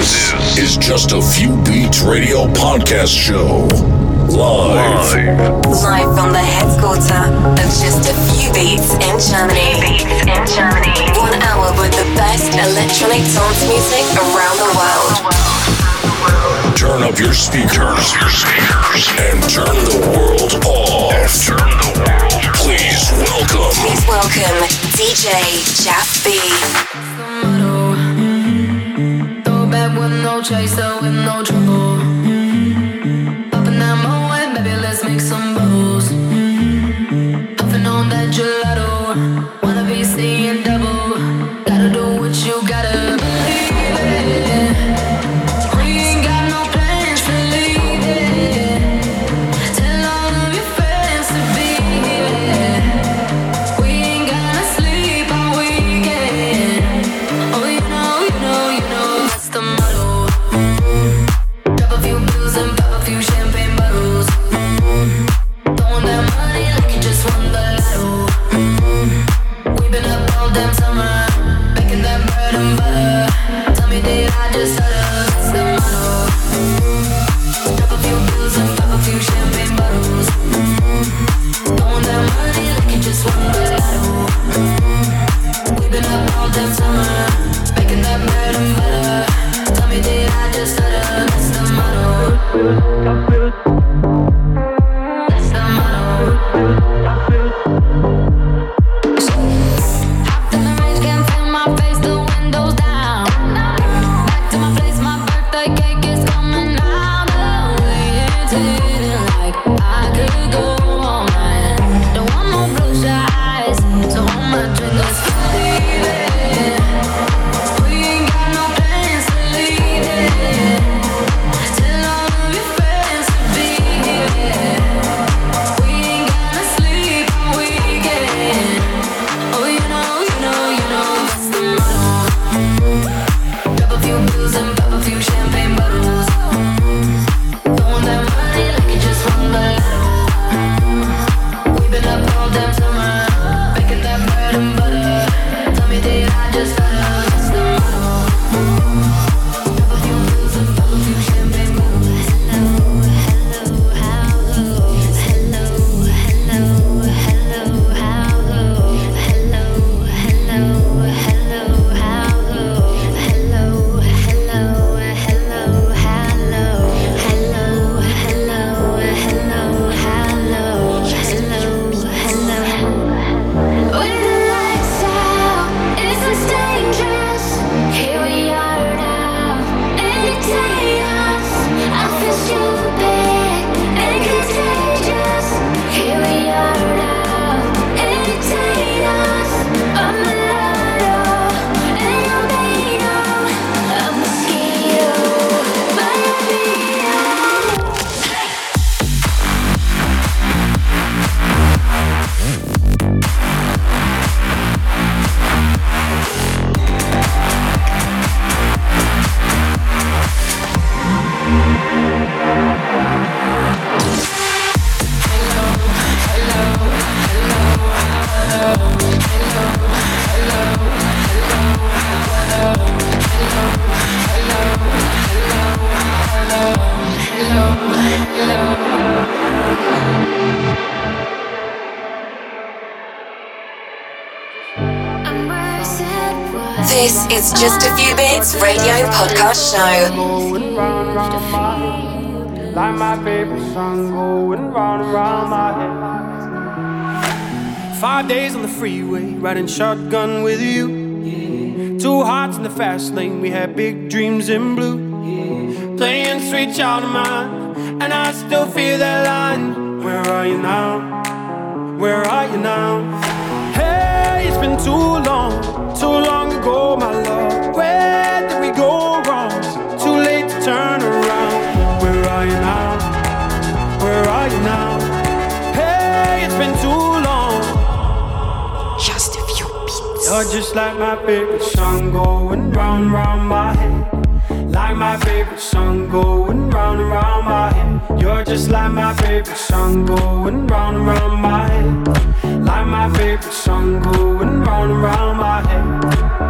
This is just a few beats radio podcast show. Live. Live from the headquarters of just a few beats in Germany. Beats in Germany. One hour with the best electronic dance music around the world. Turn up your speakers, your speakers, and turn the world off. And turn the world. Please welcome. Please welcome DJ Jeff B. No chaser, with no trouble. This is just a few beats radio podcast show. Like my going round my head. Five days on the freeway, riding shotgun with you. Two hearts in the fast lane, we had big dreams in blue. Playing sweet child of mine, and I still feel that line. Where are you now? Where are you now? Hey, it's been too long, too long ago, my love. Where did we go wrong? Too late to turn around. Where are you now? Where are you now? Hey, it's been too long. Just a few beats. You're just like my favorite song going round round my head. Like my favorite song going round and round my head. You're just like my favorite song going round and round my head. Like my favorite song going round and round my head.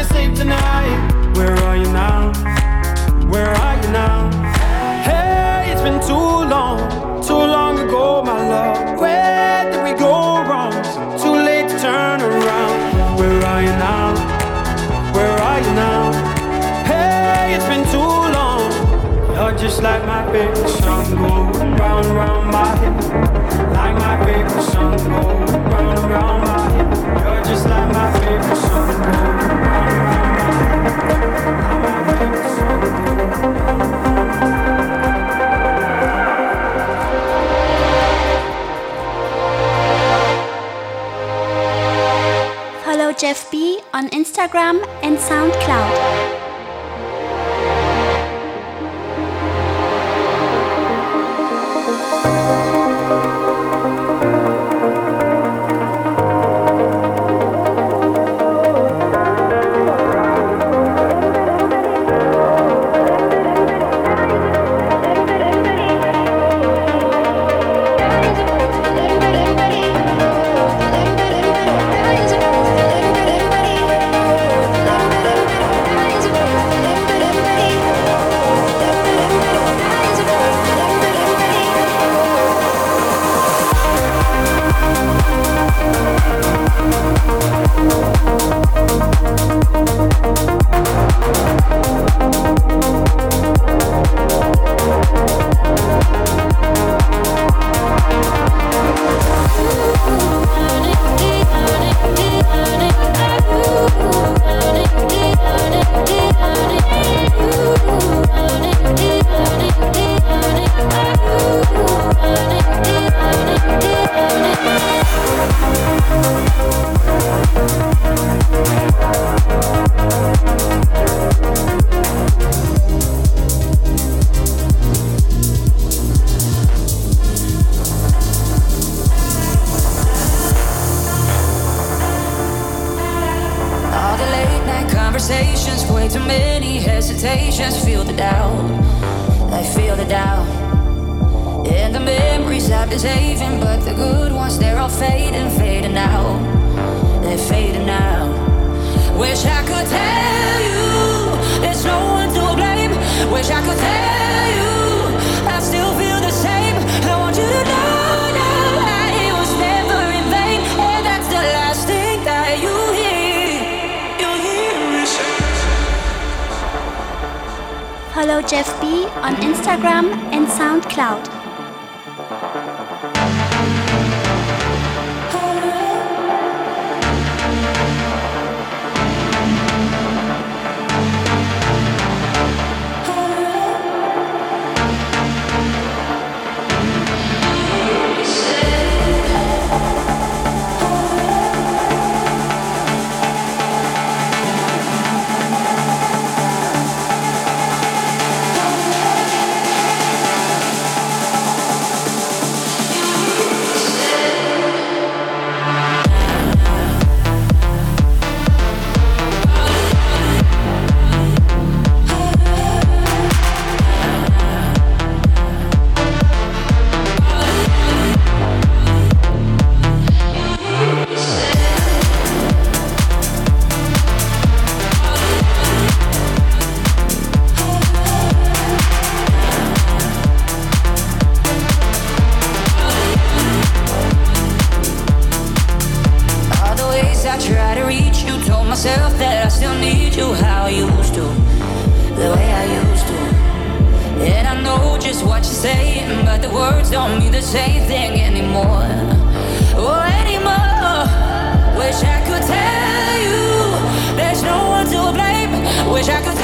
can't sleep tonight. Where are you now? Where are you now? Hey, it's been too long, too long ago, my love. Where did we go wrong? Too late to turn around. Where are you now? Where are you now? Hey, it's been too long. You're just like my favorite song, go round round my head. Like my favorite song, go round round my head. You're just like my favorite song. Jeff B on Instagram and SoundCloud. conversations, way too many hesitations. Feel the doubt, I feel the doubt. And the memories I've been saving, but the good ones, they're all fading, fading out. They're fading out. Wish I could tell you there's no one to blame. Wish I could tell you. follow Jeff B on Instagram and SoundCloud. what you're saying, but the words don't mean the same thing anymore. Oh, anymore. Wish I could tell you there's no one to blame. Wish I could.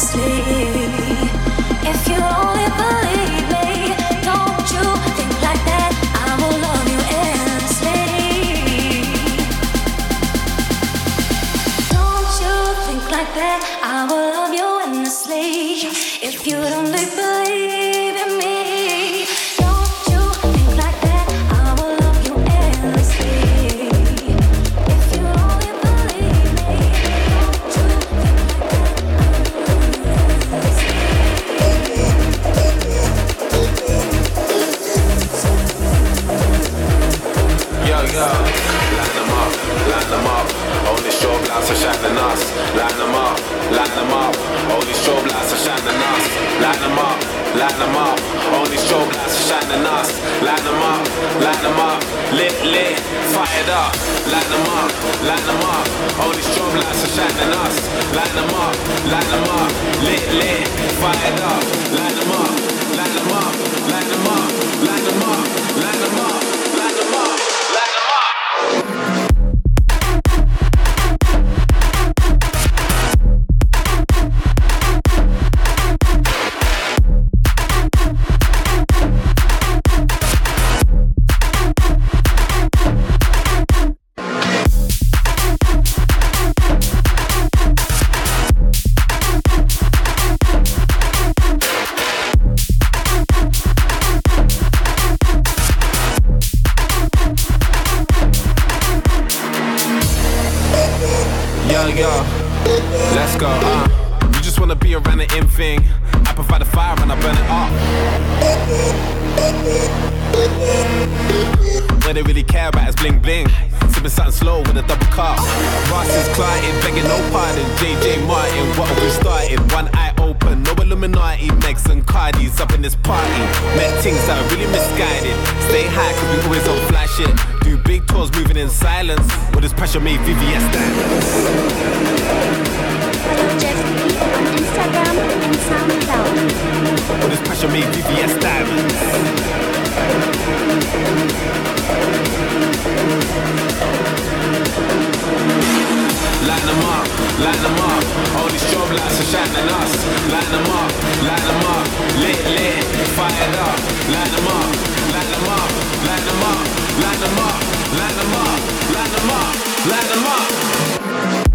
honestly care about is bling bling. Sipping something slow with a double cup. Ross is clotted, begging no pardon. JJ Martin, what are we starting? One eye open, no Illuminati. Megs and Cardi's up in this party. Met things that are really misguided. Stay high, cause we always on flashing. Do big tours moving in silence. With this pressure made VVS diamonds. Just be on Instagram and SoundCloud. With this pressure made VVS diamonds. Light them up, light them up. All these strobe lights are shining us. Light up, light up. Lit, lit, fired up. Light up, light up, light up, light up, light up, light them up, light them up.